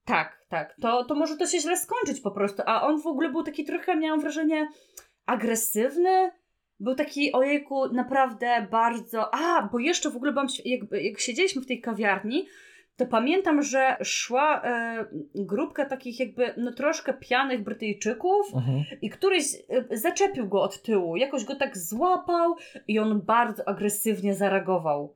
Tak, tak. To, to może to się źle skończyć po prostu. A on w ogóle był taki trochę, miałam wrażenie, agresywny. Był taki, ojejku, naprawdę bardzo... A, bo jeszcze w ogóle byłam, świ- jak, jak siedzieliśmy w tej kawiarni, to pamiętam, że szła e, grupka takich jakby, no troszkę pijanych Brytyjczyków Mhm. i któryś e, zaczepił go od tyłu, jakoś go tak złapał i on bardzo agresywnie zareagował.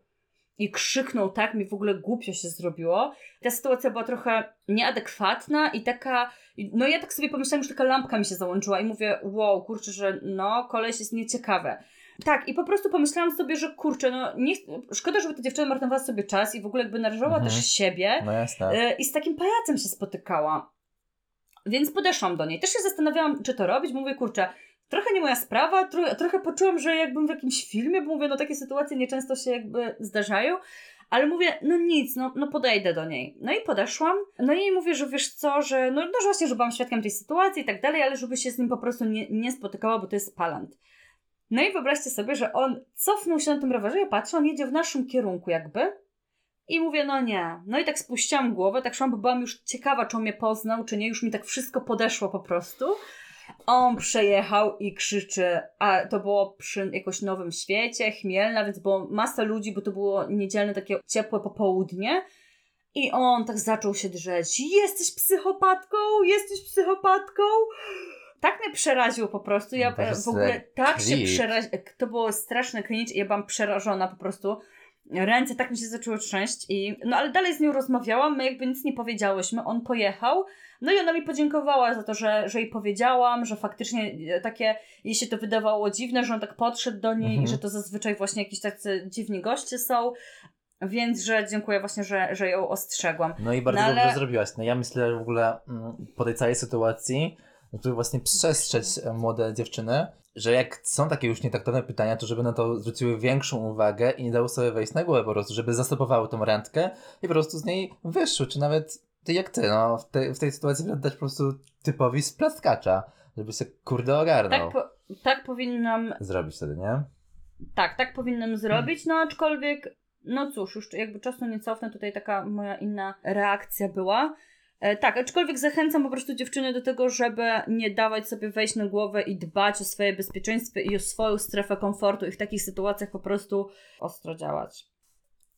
I krzyknął tak, mi w ogóle głupio się zrobiło. Ta sytuacja była trochę nieadekwatna i taka, no ja tak sobie pomyślałam, że taka lampka mi się załączyła i mówię, wow, kurczę, że no, koleś jest nieciekawe. Tak, i po prostu pomyślałam sobie, że kurczę, no nie, szkoda, żeby ta dziewczyna marnowała sobie czas i w ogóle jakby narażała Mhm. też siebie. No jasne. E, I z takim pajacem się spotykała. Więc podeszłam do niej. Też się zastanawiałam, czy to robić. Mówię, kurczę, trochę nie moja sprawa. Tro, trochę poczułam, że jakbym w jakimś filmie, bo mówię, no takie sytuacje nieczęsto się jakby zdarzają. Ale mówię, no nic, no, no podejdę do niej. No i podeszłam. No i mówię, że wiesz co, że no, no że właśnie, że byłam świadkiem tej sytuacji i tak dalej, ale żeby się z nim po prostu nie, nie spotykała, bo to jest palant. No i wyobraźcie sobie, że on cofnął się na tym rowerze, ja patrzę, on jedzie w naszym kierunku jakby. I mówię, no nie. No i tak spuściłam głowę, tak szłam, bo byłam już ciekawa, czy on mnie poznał, czy nie. Już mi tak wszystko podeszło po prostu. On przejechał i krzyczy, a to było przy jakoś Nowym Świecie, Chmielna, więc było masa ludzi, bo to było niedzielne takie ciepłe popołudnie. I on tak zaczął się drzeć. Jesteś psychopatką? Jesteś psychopatką? Tak mnie przeraził po prostu. Ja w ogóle tak się creep. przeraziłam. To było straszne cringe i ja byłam przerażona po prostu. Ręce tak mi się zaczęły trzęść i... No ale dalej z nią rozmawiałam, my jakby nic nie powiedziałyśmy. On pojechał. No i ona mi podziękowała za to, że, że jej powiedziałam, że faktycznie e, takie, jej się to wydawało dziwne, że on tak podszedł do niej Mhm. i że to zazwyczaj właśnie jakiś tacy dziwni goście są. Więc, że dziękuję właśnie, że, że ją ostrzegłam. No i bardzo No ale- dobrze zrobiłaś. No ja myślę, że w ogóle mm, po tej całej sytuacji, żeby właśnie przestrzec e, młode dziewczyny, że jak są takie już nietaktowne pytania, to żeby na to zwróciły większą uwagę i nie dały sobie wejść na głowę po prostu, żeby zastopowały tą randkę i po prostu z niej wyszły, czy nawet ty jak ty, no w, tej w tej sytuacji wyglądać po prostu typowi z plaskacza, żeby się kurde ogarnął. Tak, po, tak powinnam Zrobić wtedy, nie? Tak, tak powinnam zrobić, no aczkolwiek, no cóż, już jakby czasu nie cofnę, tutaj taka moja inna reakcja była. E, tak, aczkolwiek zachęcam po prostu dziewczyny do tego, żeby nie dawać sobie wejść na głowę i dbać o swoje bezpieczeństwo i o swoją strefę komfortu i w takich sytuacjach po prostu ostro działać.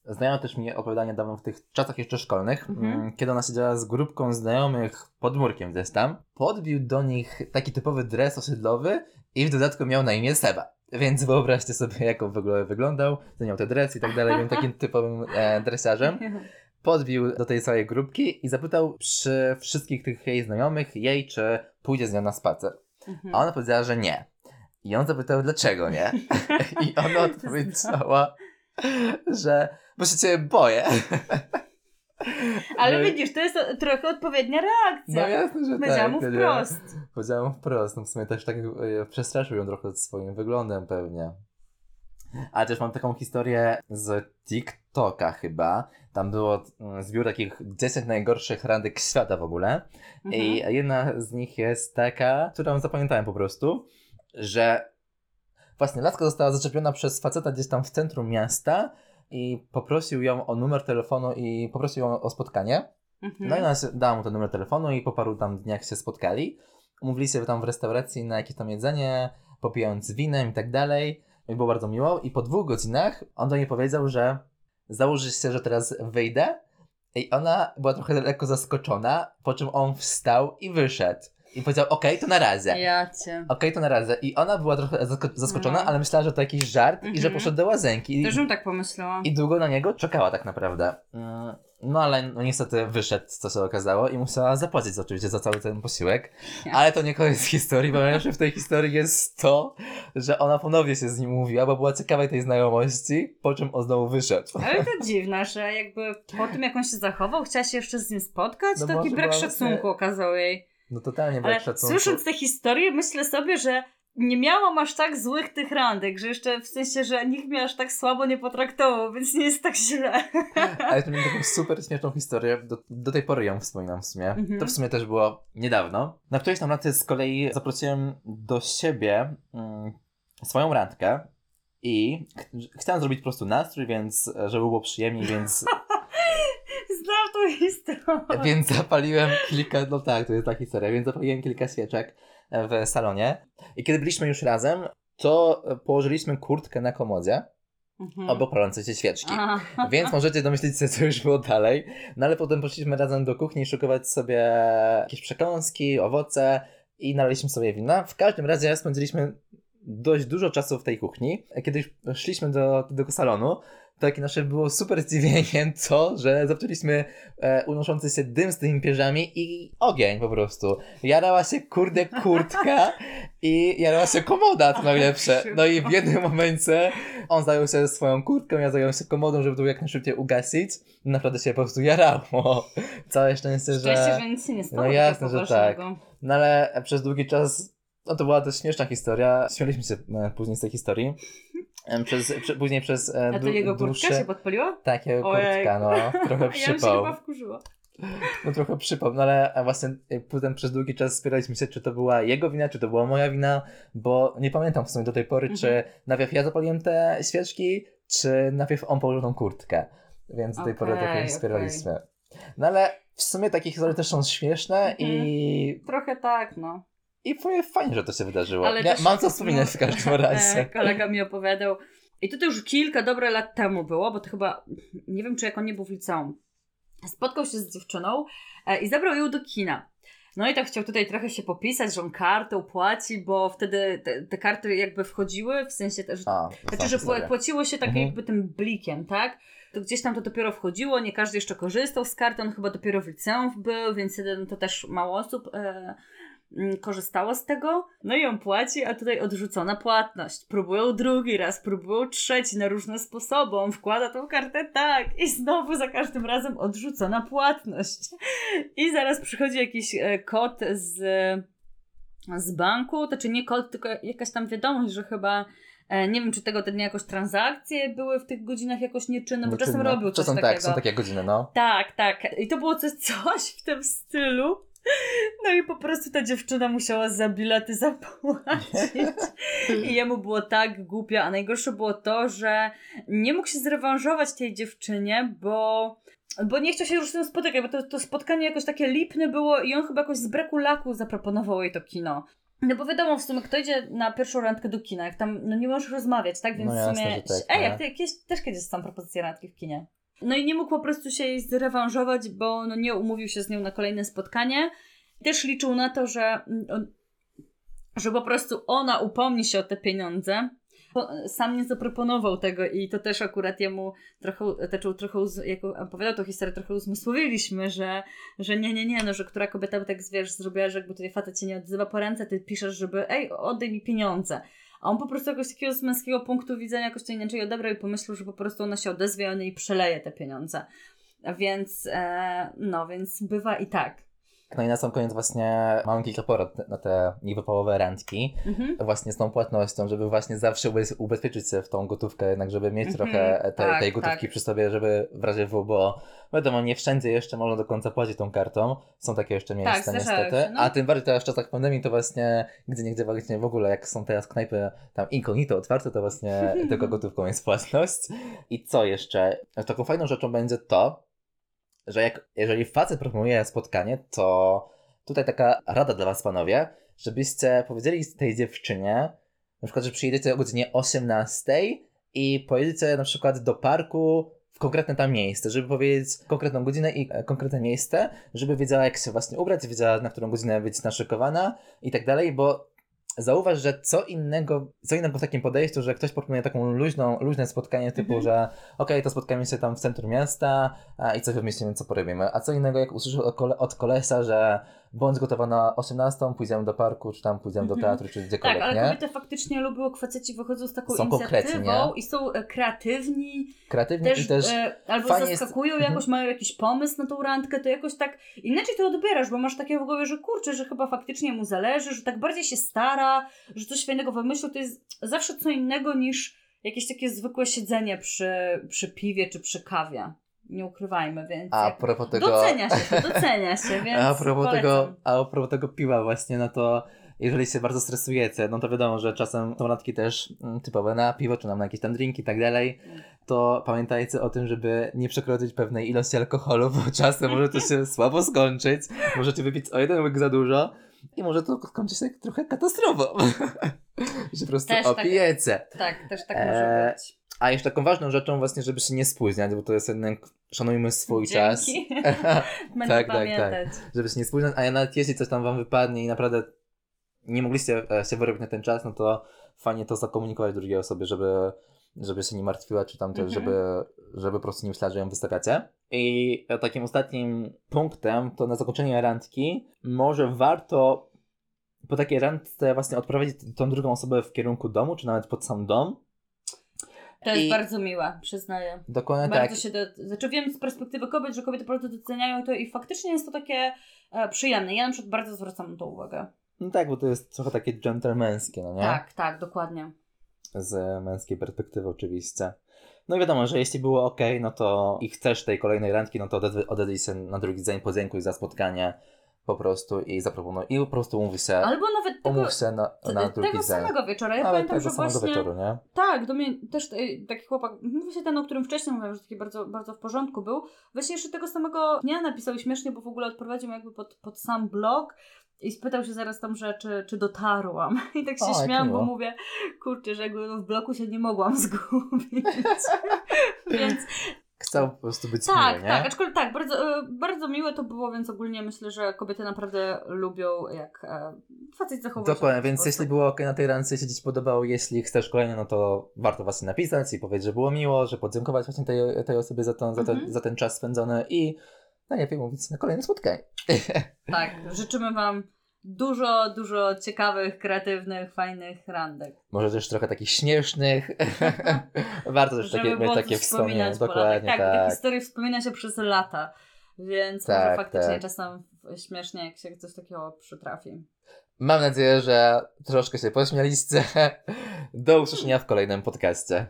Znajomo też mi opowiadanie dawno w tych czasach jeszcze szkolnych, Mhm. mm, kiedy ona siedziała z grupką znajomych pod murkiem gdzieś tam. Podbił do nich taki typowy dres osiedlowy i w dodatku miał na imię Seba. Więc wyobraźcie sobie, jak on w ogóle wyglądał, miał te dres i tak dalej, był takim typowym e, dresiarzem. Podbił do tej całej grupki i zapytał przy wszystkich tych jej znajomych, jej, czy pójdzie z nią na spacer. Mhm. A ona powiedziała, że nie. I on zapytał, dlaczego nie? I ona odpowiedziała, że bo się ciebie boję. Ale No i- widzisz, to jest trochę odpowiednia reakcja. No jasne, że Powiedziałam mu tak. nie? wprost. Powiedziałam wprost. No w sumie też tak e, przestraszył ją trochę swoim wyglądem pewnie. Ale też mam taką historię z TikToka. TikToka chyba. Tam było mm, zbiór takich 10 najgorszych randek świata w ogóle. Mhm. I jedna z nich jest taka, którą zapamiętałem po prostu, że właśnie laska została zaczepiona przez faceta gdzieś tam w centrum miasta i poprosił ją o numer telefonu i poprosił ją o spotkanie. Mhm. No i ona dała mu ten numer telefonu i po paru tam dniach się spotkali. Umówili się tam w restauracji na jakieś tam jedzenie, popijając winem i tak dalej. I było bardzo miło. I po dwóch godzinach on do niej powiedział, że założy się, że teraz wyjdę. I ona była trochę lekko zaskoczona, po czym on wstał i wyszedł. I powiedział, okej, to na razie. Ja cię. Okej, to na razie. I ona była trochę zasko- zaskoczona, No. ale myślała, że to jakiś żart i że Mhm. poszedł do łazienki. I, Też bym tak pomyślała. i długo na niego czekała tak naprawdę. Mm, No ale no, niestety wyszedł, co się okazało, i musiała zapłacić oczywiście za cały ten posiłek. Ja. Ale to nie koniec historii, bo najlepsze w tej historii jest to, że ona ponownie się z nim mówiła, bo była ciekawa tej znajomości, po czym on znowu wyszedł. Ale to dziwne, że jakby po tym, jak on się zachował, chciała się jeszcze z nim spotkać, No to taki może brak była szacunku właśnie- okazał jej. No totalnie brak Ale szacunku. słysząc tę historię, myślę sobie, że nie miałam aż tak złych tych randek, że jeszcze w sensie, że nikt mnie aż tak słabo nie potraktował, więc nie jest tak źle. Ale to miałem taką super śmieszną historię, do, do tej pory ją wspominam w sumie. Mhm. To w sumie też było niedawno. Na którejś tam randce z kolei zaprosiłem do siebie mm, swoją randkę i ch- chciałem zrobić po prostu nastrój, więc żeby było przyjemniej, więc, Więc zapaliłem kilka, no tak, to jest ta historia, więc zapaliłem kilka świeczek w salonie i kiedy byliśmy już razem, to położyliśmy kurtkę na komodzie Mhm. obok palącej się świeczki. Aha. Więc możecie domyślić sobie, co już było dalej. No ale potem poszliśmy razem do kuchni szykować sobie jakieś przekąski, owoce i nalaliśmy sobie wina. W każdym razie spędziliśmy dość dużo czasu w tej kuchni. Kiedy już szliśmy do, tego salonu, takie nasze było super zdziwienie to, że zobaczyliśmy e, unoszący się dym z tymi pierzami i ogień po prostu. Jarała się kurde kurtka i jarała się komoda, to najlepsze. No i w jednym momencie on zajął się swoją kurtką, ja zająłem się komodą, żeby to jak najszybciej ugasić. Naprawdę się po prostu jarało. Całe szczęście, że... Szczęście, że nic się nie stało. No jasne, że poważnego. No ale przez długi czas, no to była dość śmieszna historia. Śmialiśmy się e, później z tej historii. Przez, prze, później przez e, A to jego kurtka dłuższe... się podpaliła? Tak, jego kurtka, no. Trochę Ja bym się przypał. chyba wkurzyła. No trochę przypał, no ale właśnie e, potem przez długi czas spieraliśmy się, czy to była jego wina, czy to była moja wina, bo nie pamiętam w sumie do tej pory, Mhm. czy najpierw ja zapaliłem te świeczki, czy najpierw on położył tą kurtkę. Więc do tej pory Okej, trochę okej. spieraliśmy. No ale w sumie takie historie też są śmieszne i, Trochę tak, no. I fajnie- fajnie, że to się wydarzyło. Ale ja, też- mam co wspominać w każdym E, razie. kolega mi opowiadał. I to, to już kilka dobre lat temu było, bo to chyba, nie wiem czy jak on nie był w liceum. Spotkał się z dziewczyną e, i zabrał ją do kina. No i tak chciał tutaj trochę się popisać, że on kartą płaci, bo wtedy te, te karty jakby wchodziły, w sensie też, A, znaczy, że pła- płaciło się tak Mhm. jakby tym blikiem, tak? To gdzieś tam to dopiero wchodziło, nie każdy jeszcze korzystał z karty, on chyba dopiero w liceum był, więc wtedy to też mało osób e, korzystało z tego. No i on płaci, a tutaj odrzucona płatność. Próbują drugi raz, próbują trzeci na różne sposoby. On wkłada tą kartę tak i znowu za każdym razem odrzucona płatność. I zaraz przychodzi jakiś e, kod z, z banku, to czy nie kod, tylko jakaś tam wiadomość, że chyba e, nie wiem, czy tego dnia jakoś transakcje były w tych godzinach jakoś nieczynne, bo czasem robił coś Czasem takiego. tak, są takie godziny, no. Tak, tak. I to było coś, coś w tym stylu. No i po prostu ta dziewczyna musiała za bilety zapłacić. I jemu było tak głupio. A najgorsze było to, że nie mógł się zrewanżować tej dziewczynie, bo, bo nie chciał się już z nią spotykać, bo to, to spotkanie jakoś takie lipne było i on chyba jakoś z braku laku zaproponował jej to kino. No bo wiadomo, w sumie kto idzie na pierwszą randkę do kina, jak tam no nie możesz rozmawiać, tak? Więc No w sumie... tak, Ej, no. jak ty jakieś, też kiedyś są propozycje randki w kinie. No i nie mógł po prostu się jej zrewanżować, bo no nie umówił się z nią na kolejne spotkanie. Też liczył na to, że, mm, że po prostu ona upomni się o te pieniądze. Bo sam nie zaproponował tego i to też akurat jemu trochę, zaczął trochę, jak opowiadał tą historię, trochę uzmysłowiliśmy, że, że nie, nie, nie, no, że która kobieta by tak, wiesz, zrobiła, że jakby tutaj facet cię nie odzywa po ręce, ty piszesz, żeby ej, oddaj mi pieniądze. A on po prostu jakoś takiego z męskiego punktu widzenia jakoś to inaczej odebrał i pomyślał, że po prostu ona się odezwie i on jej przeleje te pieniądze. Więc, e, no, więc bywa i tak. No i na sam koniec właśnie mam kilka porad na te niewypałowe randki. Mhm. Właśnie z tą płatnością, żeby właśnie zawsze ubez- ubezpieczyć się w tą gotówkę, jednak żeby mieć Mhm, trochę tej, tak, tej gotówki tak. przy sobie, żeby w razie W, bo wiadomo, nie wszędzie jeszcze można do końca płacić tą kartą. Są takie jeszcze miejsca zdarzają niestety. się, no. A tym bardziej teraz w czasach pandemii to właśnie gdzie niegdzie faktycznie w ogóle, jak są teraz knajpy tam incognito otwarte, to właśnie tylko gotówką jest płatność. I co jeszcze? Taką fajną rzeczą będzie to, że jak, jeżeli facet proponuje spotkanie, to tutaj taka rada dla was panowie, żebyście powiedzieli tej dziewczynie, na przykład, że przyjedziecie o godzinie 18 i pojedziecie na przykład do parku w konkretne tam miejsce, żeby powiedzieć konkretną godzinę i e, konkretne miejsce, żeby wiedziała jak się właśnie ubrać, wiedziała na którą godzinę być naszykowana i tak dalej, bo zauważ, że co innego, co innego w takim podejściu, że ktoś proponuje taką luźną, luźne spotkanie typu, Mhm. że okej, to spotkamy się tam w centrum miasta a, i coś wymyślimy, co porobimy. A co innego, jak usłyszysz od, kole, od kolesa, że bądź gotowa na 18, pójdziemy do parku, czy tam pójdziemy Mhm. do teatru, czy Tak, gdziekolwiek, ale nie? kobiety faktycznie lubią, faceci wychodzą z taką Są inicjatywą i są e, kreatywni, Kreatywnie też, i też e, albo fajnie jest- zaskakują Mhm. jakoś, mają jakiś pomysł na tą randkę, to jakoś tak inaczej to odbierasz, bo masz takie w głowie, że kurczę, że chyba faktycznie mu zależy, że tak bardziej się stara, że coś fajnego wymyślił, to jest zawsze co innego niż jakieś takie zwykłe siedzenie przy, przy piwie czy przy kawie. Nie ukrywajmy, więc a propos tego... docenia się docenia się, więc A propos, polecam. tego, a propos tego piwa właśnie, no to jeżeli się bardzo stresujecie, no to wiadomo, że czasem są randki też mm, typowe na piwo, czy nam na jakieś tam drinki i tak dalej, to pamiętajcie o tym, żeby nie przekroczyć pewnej ilości alkoholu, bo czasem może to się słabo skończyć, możecie wypić o jeden łyk za dużo i może to skończyć się trochę katastrofą, że po prostu Też tak- opijecie. Tak, też tak Eee, może być. A jeszcze taką ważną rzeczą właśnie, żeby się nie spóźniać, bo to jest jednak, szanujmy swój czas. Dzięki. tak, Będę tak, tak. pamiętać. żeby się nie spóźniać, a ja nawet jeśli coś tam wam wypadnie i naprawdę nie mogliście e, się wyrobić na ten czas, no to fajnie to zakomunikować drugiej osobie, żeby, żeby się nie martwiła, czy tam też, Mhm. żeby, żeby po prostu nie myślała, że ją wystawiacie. I e, takim ostatnim punktem, to na zakończenie randki, może warto po takiej randce właśnie odprowadzić tą drugą osobę w kierunku domu, czy nawet pod sam dom. To jest I- bardzo miłe, przyznaję. Dokładnie Bardzo tak. się do, znaczy wiem z perspektywy kobiet, że kobiety bardzo doceniają to i faktycznie jest to takie e, przyjemne. Ja na przykład bardzo zwracam na to uwagę. No tak, bo to jest trochę takie dżentelmeńskie, no nie? Tak, tak, dokładnie. z męskiej perspektywy oczywiście. No i wiadomo, że jeśli było ok, no to i chcesz tej kolejnej randki, no to odezwij odezwij się na drugi dzień, podziękuj za spotkanie po prostu i zaproponuj i po prostu umów się, Albo nawet tego, umów się na, na drugi tego dzień. samego wieczora. Ja Nawet pamiętam, tego że samego właśnie... wieczoru, nie? Tak, do mnie też e, taki chłopak, no właśnie ten, o którym wcześniej mówiłam, że taki bardzo, bardzo w porządku był, właśnie jeszcze tego samego dnia napisał śmiesznie, bo w ogóle odprowadził jakby pod, pod sam blog i spytał się zaraz tam, że czy, czy dotarłam. I tak się O, śmiałam, bo mówię, kurczę, że jakby w bloku się nie mogłam zgubić. Więc Chciał po prostu być tak, miły, nie? tak, aczkolwiek tak, bardzo, e, bardzo miłe to było, więc ogólnie myślę, że kobiety naprawdę lubią, jak e, facet zachowuje się Dokładnie, więc jeśli było ok na tej randce, jeśli Ci się podobało, jeśli chcesz kolejne, no to warto właśnie napisać i powiedzieć, że było miło, że podziękować właśnie tej, tej osobie za, to, za, ten, Mhm. za ten czas spędzony i najlepiej mówić na kolejne spotkanie. Tak, życzymy Wam dużo, dużo ciekawych, kreatywnych, fajnych randek. Może też trochę takich śmiesznych. Warto też takie, mieć takie wspomnienia. Dokładnie, Tak, te tak. historie wspomina się przez lata, więc Tak, może faktycznie tak. czasem śmiesznie, jak się coś takiego przytrafi. Mam nadzieję, że troszkę się pośmialiście. Do usłyszenia w kolejnym podcaście.